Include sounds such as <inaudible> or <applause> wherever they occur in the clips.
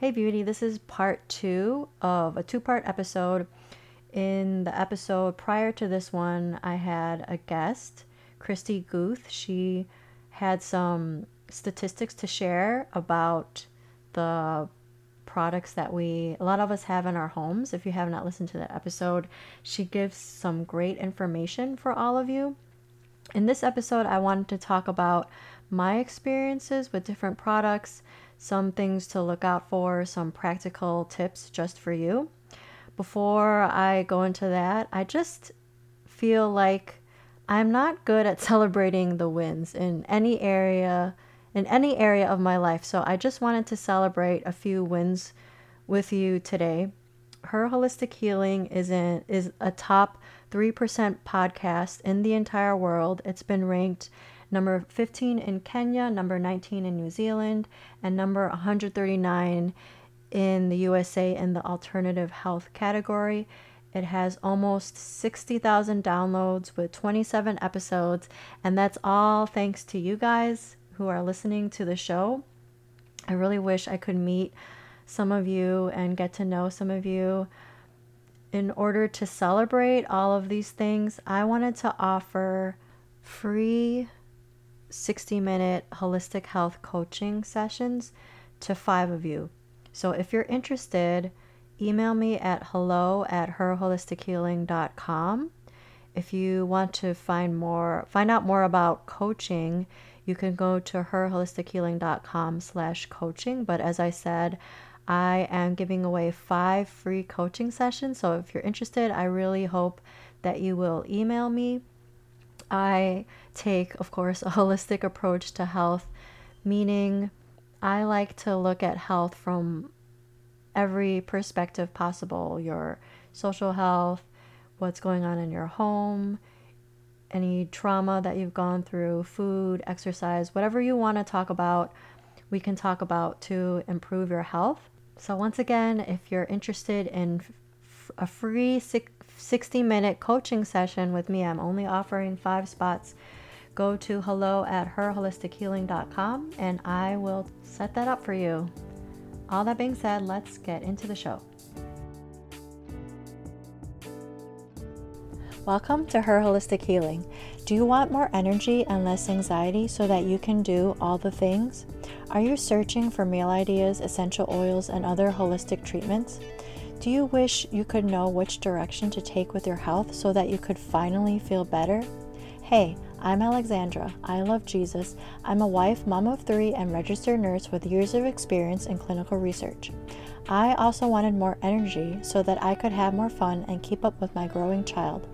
Hey Beauty, this is part two of a two part episode. In the episode prior to this one, I had a guest, Christy Guth. She had some statistics to share about the products that we, a lot of us have in our homes. If you have not listened to that episode, she gives some great information for all of you. In this episode, I wanted to talk about my experiences with different products some things to look out for, some practical tips just for you. Before I go into that, I just feel like I'm not good at <laughs> celebrating the wins in any area in any area of my life. So I just wanted to celebrate a few wins with you today. Her holistic healing is in, is a top 3% podcast in the entire world. It's been ranked number 15 in Kenya, number 19 in New Zealand, and number 139 in the USA in the alternative health category. It has almost 60,000 downloads with 27 episodes, and that's all thanks to you guys who are listening to the show. I really wish I could meet some of you and get to know some of you. In order to celebrate all of these things, I wanted to offer free 60 minute holistic health coaching sessions to five of you. So if you're interested, email me at hello at herholistichealing.com. If you want to find more, find out more about coaching, you can go to herholistichealing.com slash coaching. But as I said, I am giving away five free coaching sessions. So if you're interested, I really hope that you will email me I take, of course, a <laughs> holistic approach to health, meaning I like to look at health from every perspective possible your social health, what's going on in your home, any trauma that you've gone through, food, exercise, whatever you want to talk about, we can talk about to improve your health. So, once again, if you're interested in a free 60 minute coaching session with me. I'm only offering five spots. Go to hello at herholistichealing.com and I will set that up for you. All that being said, let's get into the show. Welcome to Her Holistic Healing. Do you want more energy and less anxiety so that you can do all the things? Are you searching for meal ideas, essential oils, and other holistic treatments? Do you wish you could know which direction to take with your health so that you could finally feel better? Hey, I'm Alexandra. I love Jesus. I'm a wife, mom of three, and registered nurse with years of experience in clinical research. I also wanted more energy so that I could have more fun and keep up with my growing child.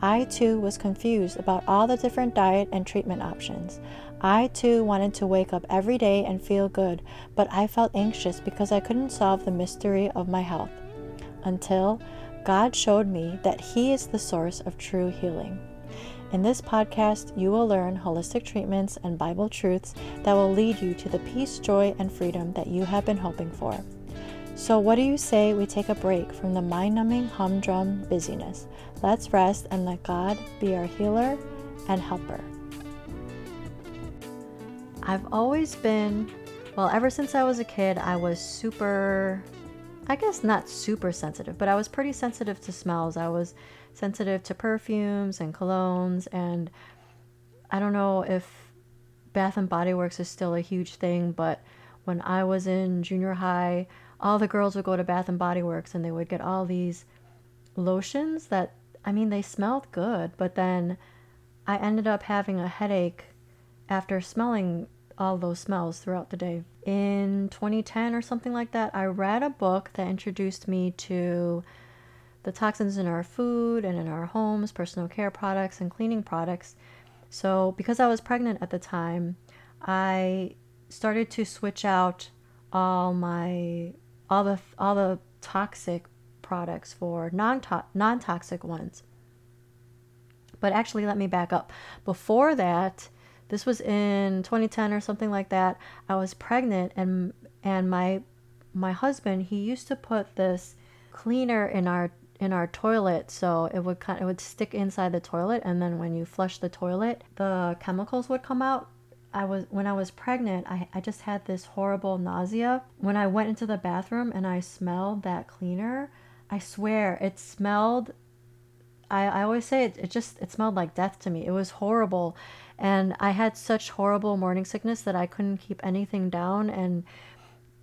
I too was confused about all the different diet and treatment options. I too wanted to wake up every day and feel good, but I felt anxious because I couldn't solve the mystery of my health until God showed me that He is the source of true healing. In this podcast, you will learn holistic treatments and Bible truths that will lead you to the peace, joy, and freedom that you have been hoping for. So, what do you say we take a break from the mind numbing humdrum busyness? Let's rest and let God be our healer and helper. I've always been, well, ever since I was a kid, I was super I guess not super sensitive, but I was pretty sensitive to smells. I was sensitive to perfumes and colognes, and I don't know if Bath and Body Works is still a huge thing, but when I was in junior high, all the girls would go to Bath and Body Works and they would get all these lotions that I mean they smelled good, but then I ended up having a headache after smelling all those smells throughout the day. In 2010 or something like that, I read a book that introduced me to the toxins in our food and in our homes, personal care products, and cleaning products. So, because I was pregnant at the time, I started to switch out all my all the all the toxic products for non non toxic ones. But actually, let me back up. Before that, this was in 2010 or something like that. I was pregnant and and my my husband, he used to put this cleaner in our in our toilet so it would kind it would stick inside the toilet and then when you flush the toilet, the chemicals would come out I was when I was pregnant, I, I just had this horrible nausea. When I went into the bathroom and I smelled that cleaner, I swear it smelled I, I always say it, it just it smelled like death to me. It was horrible. And I had such horrible morning sickness that I couldn't keep anything down and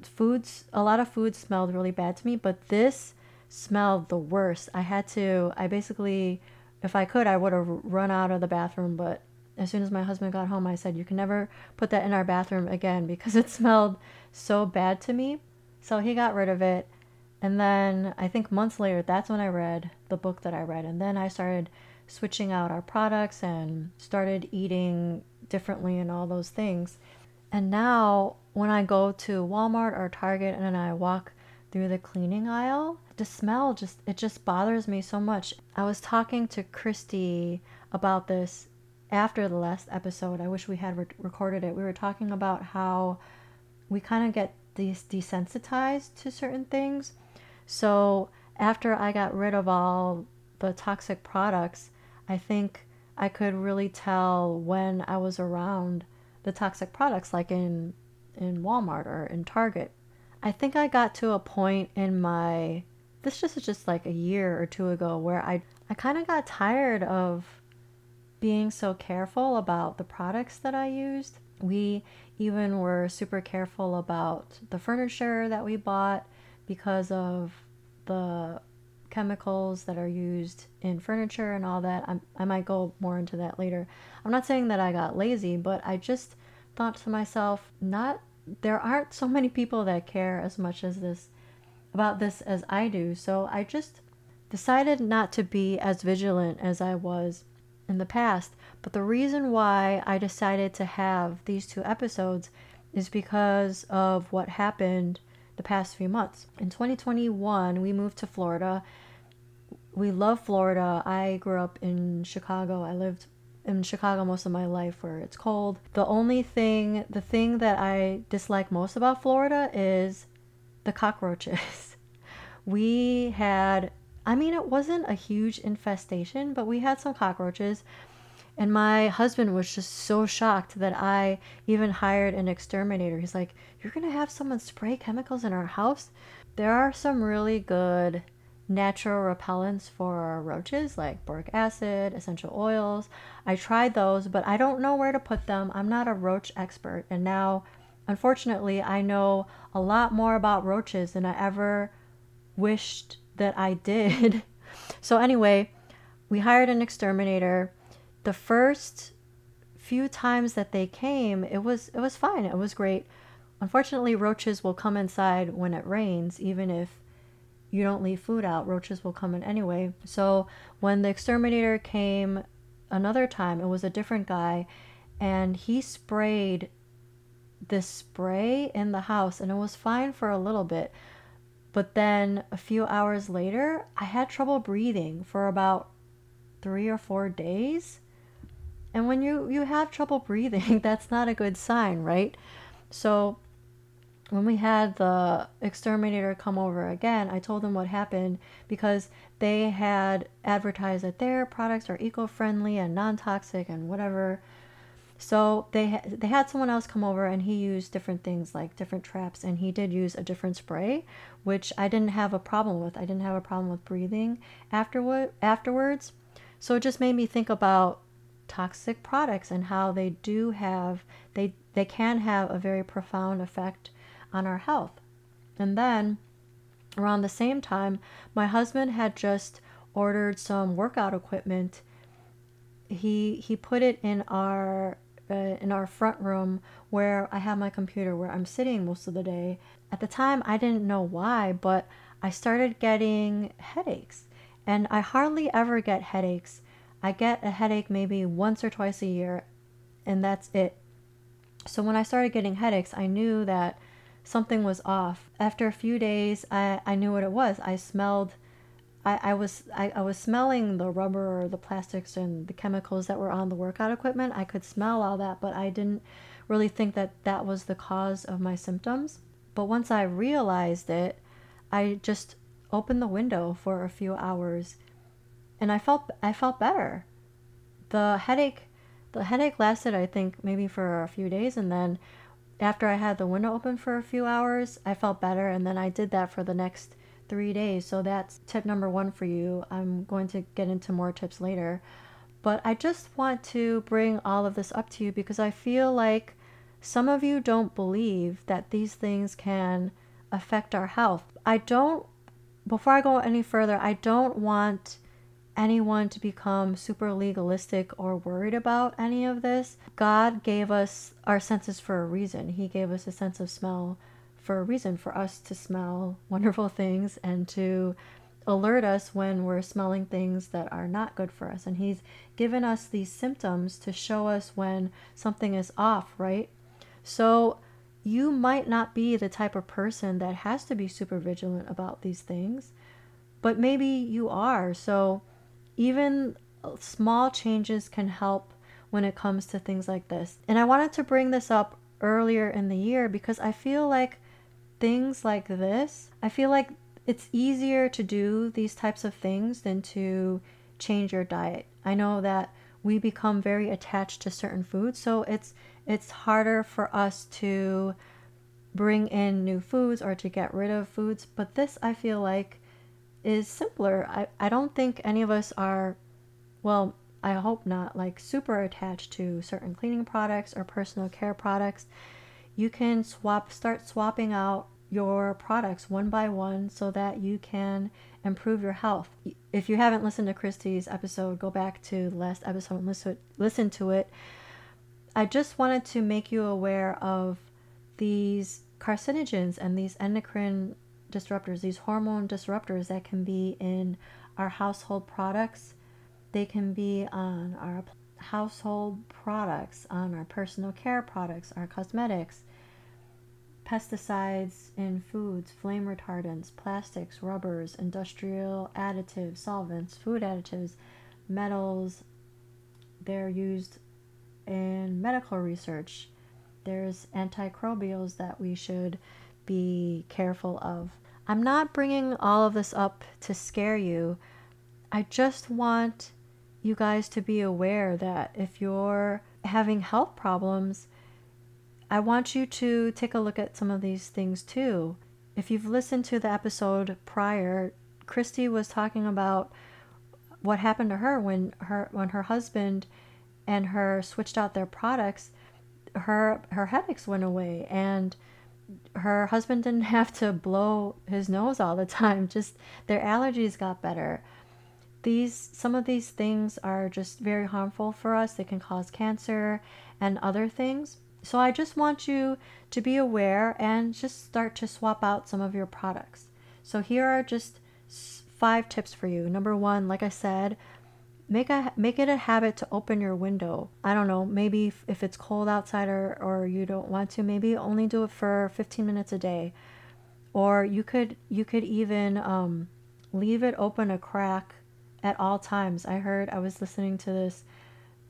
foods a lot of food smelled really bad to me, but this smelled the worst. I had to I basically if I could I would have run out of the bathroom, but as soon as my husband got home, I said, You can never put that in our bathroom again because it <laughs> smelled so bad to me. So he got rid of it. And then I think months later, that's when I read the book that I read. And then I started switching out our products and started eating differently and all those things. And now when I go to Walmart or Target and I walk through the cleaning aisle, the smell just it just bothers me so much. I was talking to Christy about this after the last episode. I wish we had re- recorded it. We were talking about how we kind of get desensitized to certain things so after I got rid of all the toxic products, I think I could really tell when I was around the toxic products, like in in Walmart or in Target. I think I got to a point in my this just is just like a year or two ago where I I kind of got tired of being so careful about the products that I used. We even were super careful about the furniture that we bought because of the chemicals that are used in furniture and all that. I'm, I might go more into that later. I'm not saying that I got lazy, but I just thought to myself, not there aren't so many people that care as much as this about this as I do. So I just decided not to be as vigilant as I was in the past. But the reason why I decided to have these two episodes is because of what happened the past few months. In 2021, we moved to Florida. We love Florida. I grew up in Chicago. I lived in Chicago most of my life where it's cold. The only thing, the thing that I dislike most about Florida is the cockroaches. <laughs> we had, I mean, it wasn't a huge infestation, but we had some cockroaches. And my husband was just so shocked that I even hired an exterminator. He's like, You're going to have someone spray chemicals in our house? There are some really good natural repellents for roaches like boric acid, essential oils. I tried those, but I don't know where to put them. I'm not a roach expert. And now, unfortunately, I know a lot more about roaches than I ever wished that I did. <laughs> so, anyway, we hired an exterminator the first few times that they came, it was it was fine. It was great. Unfortunately, roaches will come inside when it rains, even if you don't leave food out. Roaches will come in anyway. So when the exterminator came another time, it was a different guy, and he sprayed this spray in the house, and it was fine for a little bit. But then a few hours later, I had trouble breathing for about three or four days. And when you, you have trouble breathing, <laughs> that's not a good sign, right? So when we had the exterminator come over again, I told them what happened because they had advertised that their products are eco-friendly and non-toxic and whatever. So they ha- they had someone else come over and he used different things like different traps and he did use a different spray, which I didn't have a problem with. I didn't have a problem with breathing afterward afterwards. So it just made me think about toxic products and how they do have they they can have a very profound effect on our health. And then around the same time, my husband had just ordered some workout equipment. He he put it in our uh, in our front room where I have my computer where I'm sitting most of the day. At the time, I didn't know why, but I started getting headaches. And I hardly ever get headaches I get a headache maybe once or twice a year, and that's it. So when I started getting headaches, I knew that something was off. After a few days, I, I knew what it was. I smelled, I, I was I, I was smelling the rubber or the plastics and the chemicals that were on the workout equipment. I could smell all that, but I didn't really think that that was the cause of my symptoms. But once I realized it, I just opened the window for a few hours and I felt I felt better. The headache the headache lasted, I think, maybe for a few days. And then after I had the window open for a few hours, I felt better. And then I did that for the next three days. So that's tip number one for you. I'm going to get into more tips later. But I just want to bring all of this up to you because I feel like some of you don't believe that these things can affect our health. I don't, before I go any further, I don't want anyone to become super legalistic or worried about any of this. God gave us our senses for a reason. He gave us a sense of smell for a reason for us to smell <laughs> wonderful things and to alert us when we're smelling things that are not good for us. And He's given us these symptoms to show us when something is off, right? So you might not be the type of person that has to be super vigilant about these things, but maybe you are. So even small changes can help when it comes to things like this. And I wanted to bring this up earlier in the year because I feel like things like this, I feel like it's easier to do these types of things than to change your diet. I know that we become very attached to certain foods, so it's it's harder for us to bring in new foods or to get rid of foods, but this I feel like is simpler. I, I don't think any of us are, well, I hope not, like super attached to certain cleaning products or personal care products. You can swap, start swapping out your products one by one so that you can improve your health. If you haven't listened to Christy's episode, go back to the last episode and listen, listen to it. I just wanted to make you aware of these carcinogens and these endocrine disruptors, these hormone disruptors that can be in our household products. They can be on our household products, on our personal care products, our cosmetics, pesticides in foods, flame retardants, plastics, rubbers, industrial additives, solvents, food additives, metals. They're used in medical research. There's antimicrobials that we should be careful of. I'm not bringing all of this up to scare you. I just want you guys to be aware that if you're having health problems, I want you to take a look at some of these things too. If you've listened to the episode prior, Christy was talking about what happened to her when her when her husband and her switched out their products. Her her headaches went away and her husband didn't have to blow his nose all the time. <laughs> Just their allergies got better. These some of these things are just very harmful for us. They can cause cancer and other things. So I just want you to be aware and just start to swap out some of your products. So here are just five tips for you. Number 1, like I said, make a make it a habit to open your window. I don't know maybe if, if it's cold outside or, or you don't want to maybe only do it for 15 minutes a day. Or you could you could even um, leave it open a crack at all times. I heard i was listening to this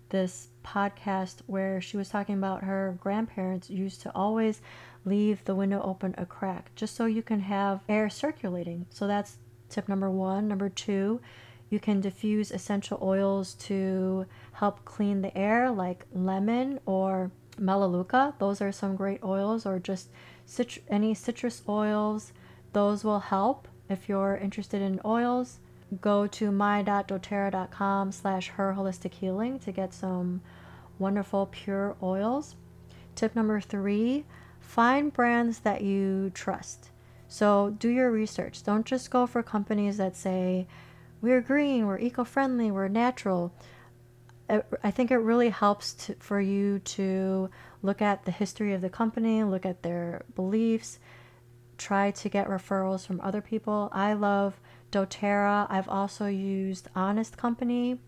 this podcast where she was talking about her grandparents used to always leave the window open a crack just so you can have air circulating. So that's tip number one. Number two you can diffuse essential oils to help clean the air, like lemon or melaleuca. Those are some great oils, or just cit- any citrus oils. Those will help. If you're interested in oils, go to my.doterra.com slash her holistic healing to get some wonderful pure oils. Tip number three, find brands that you trust. So do your research. Don't just go for companies that say we're green, we're eco friendly, we're natural. I think it really helps to, for you to look at the history of the company, look at their beliefs, try to get referrals from other people. I love doTERRA. I've also used Honest Company.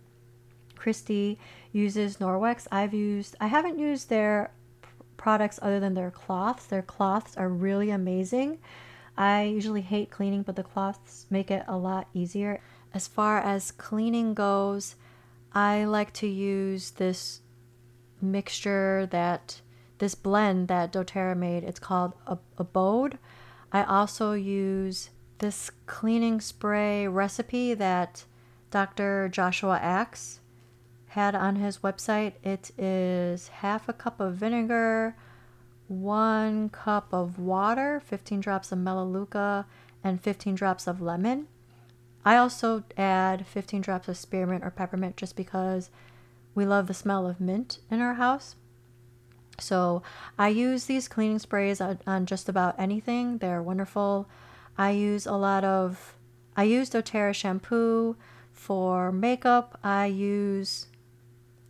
Christy uses Norwex. I've used, I haven't used their products other than their cloths. Their cloths are really amazing. I usually hate cleaning, but the cloths make it a lot easier. As far as cleaning goes, I like to use this mixture that this blend that doTERRA made. It's called Abode. I also use this cleaning spray recipe that Dr. Joshua Axe had on his website. It is half a cup of vinegar, one cup of water, 15 drops of melaleuca, and 15 drops of lemon. I also add 15 drops of spearmint or peppermint just because we love the smell of mint in our house. So I use these cleaning sprays on, on just about anything. They're wonderful. I use a lot of, I use doTERRA shampoo for makeup. I use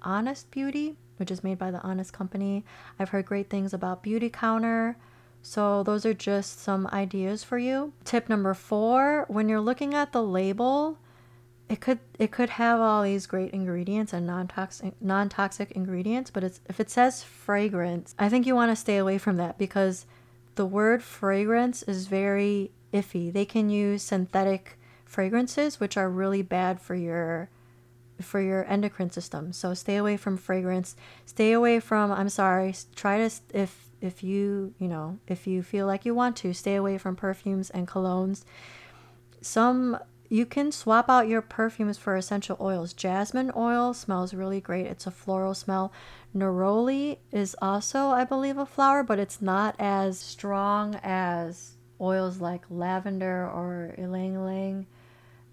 Honest Beauty, which is made by the Honest Company. I've heard great things about Beautycounter. So those are just some ideas for you. Tip number 4, when you're looking at the label, it could it could have all these great ingredients and non-toxic non-toxic ingredients, but it's if it says fragrance, I think you want to stay away from that because the word fragrance is very iffy. They can use synthetic fragrances which are really bad for your for your endocrine system. So stay away from fragrance. Stay away from I'm sorry, try to if if you, you know, if you feel like you want to, stay away from perfumes and colognes. Some you can swap out your perfumes for essential oils. Jasmine oil smells really great. It's a floral smell. Neroli is also, I believe, a flower, but it's not as strong as oils like lavender or ylang ylang.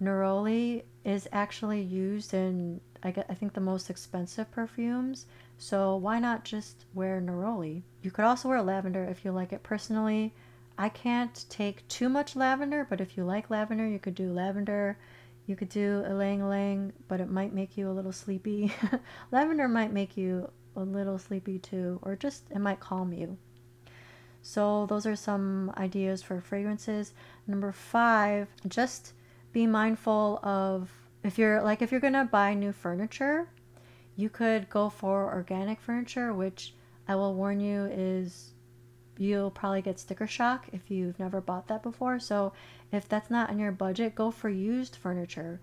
Neroli is actually used in I, I think the most expensive perfumes. So why not just wear neroli? You could also wear lavender if you like it. Personally, I can't take too much lavender, but if you like lavender, you could do lavender. You could do ylang ylang, but it might make you a little sleepy. <laughs> lavender might make you a little sleepy too, or just it might calm you. So those are some ideas for fragrances. Number five, just be mindful of if you're like if you're gonna buy new furniture, you could go for organic furniture, which I will warn you is you'll probably get sticker shock if you've never bought that before. So if that's not in your budget, go for used furniture.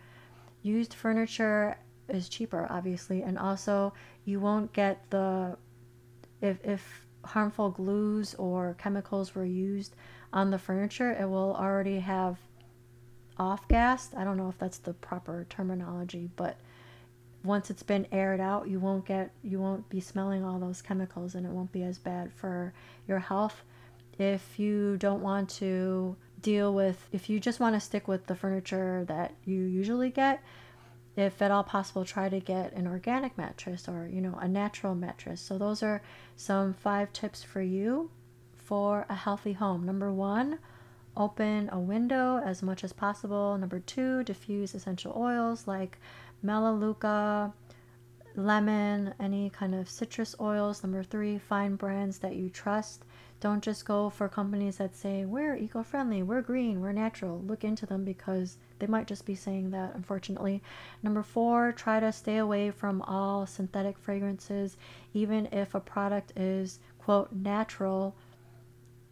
Used furniture is cheaper, obviously, and also you won't get the if if harmful glues or chemicals were used on the furniture, it will already have off gassed. I don't know if that's the proper terminology, but once it's been aired out, you won't get you won't be smelling all those chemicals and it won't be as bad for your health. If you don't want to deal with if you just want to stick with the furniture that you usually get, if at all possible try to get an organic mattress or, you know, a natural mattress. So those are some 5 tips for you for a healthy home. Number 1, Open a window as much as possible. Number two, diffuse essential oils like melaleuca, lemon, any kind of citrus oils. Number three, find brands that you trust. Don't just go for companies that say, we're eco friendly, we're green, we're natural. Look into them because they might just be saying that, unfortunately. Number four, try to stay away from all synthetic fragrances, even if a product is, quote, natural.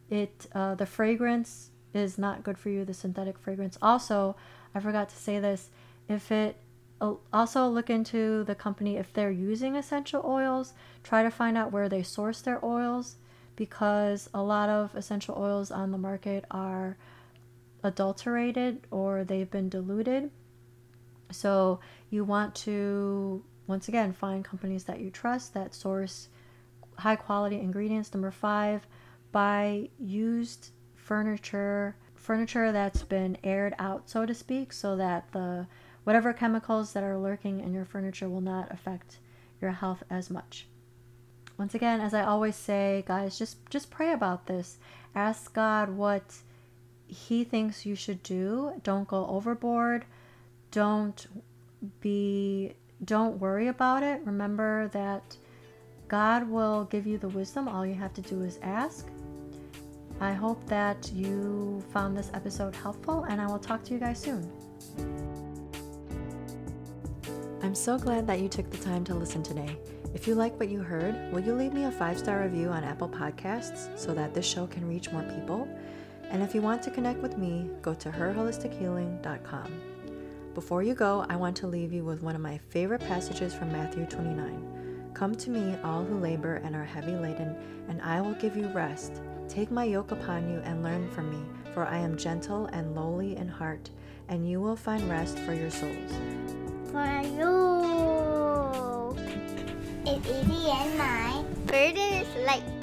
It, uh, the fragrance is not good for you, the synthetic fragrance. Also, I forgot to say this, if it uh, also look into the company if they're using essential oils, try to find out where they source their oils because a lot of essential oils on the market are adulterated or they've been diluted. So, you want to once again find companies that you trust that source high quality ingredients. Number 5, buy used furniture furniture that's been aired out so to speak so that the whatever chemicals that are lurking in your furniture will not affect your health as much. Once again as i always say guys just just pray about this. Ask god what he thinks you should do. Don't go overboard. Don't be don't worry about it. Remember that god will give you the wisdom. All you have to do is ask I hope that you found this episode helpful, and I will talk to you guys soon. I'm so glad that you took the time to listen today. If you like what you heard, will you leave me a five star review on Apple Podcasts so that this show can reach more people? And if you want to connect with me, go to herholistichealing.com. Before you go, I want to leave you with one of my favorite passages from Matthew 29. Come to me, all who labor and are heavy laden, and I will give you rest. Take my yoke upon you and learn from me, for I am gentle and lowly in heart, and you will find rest for your souls. For you. is easy and my burden is light.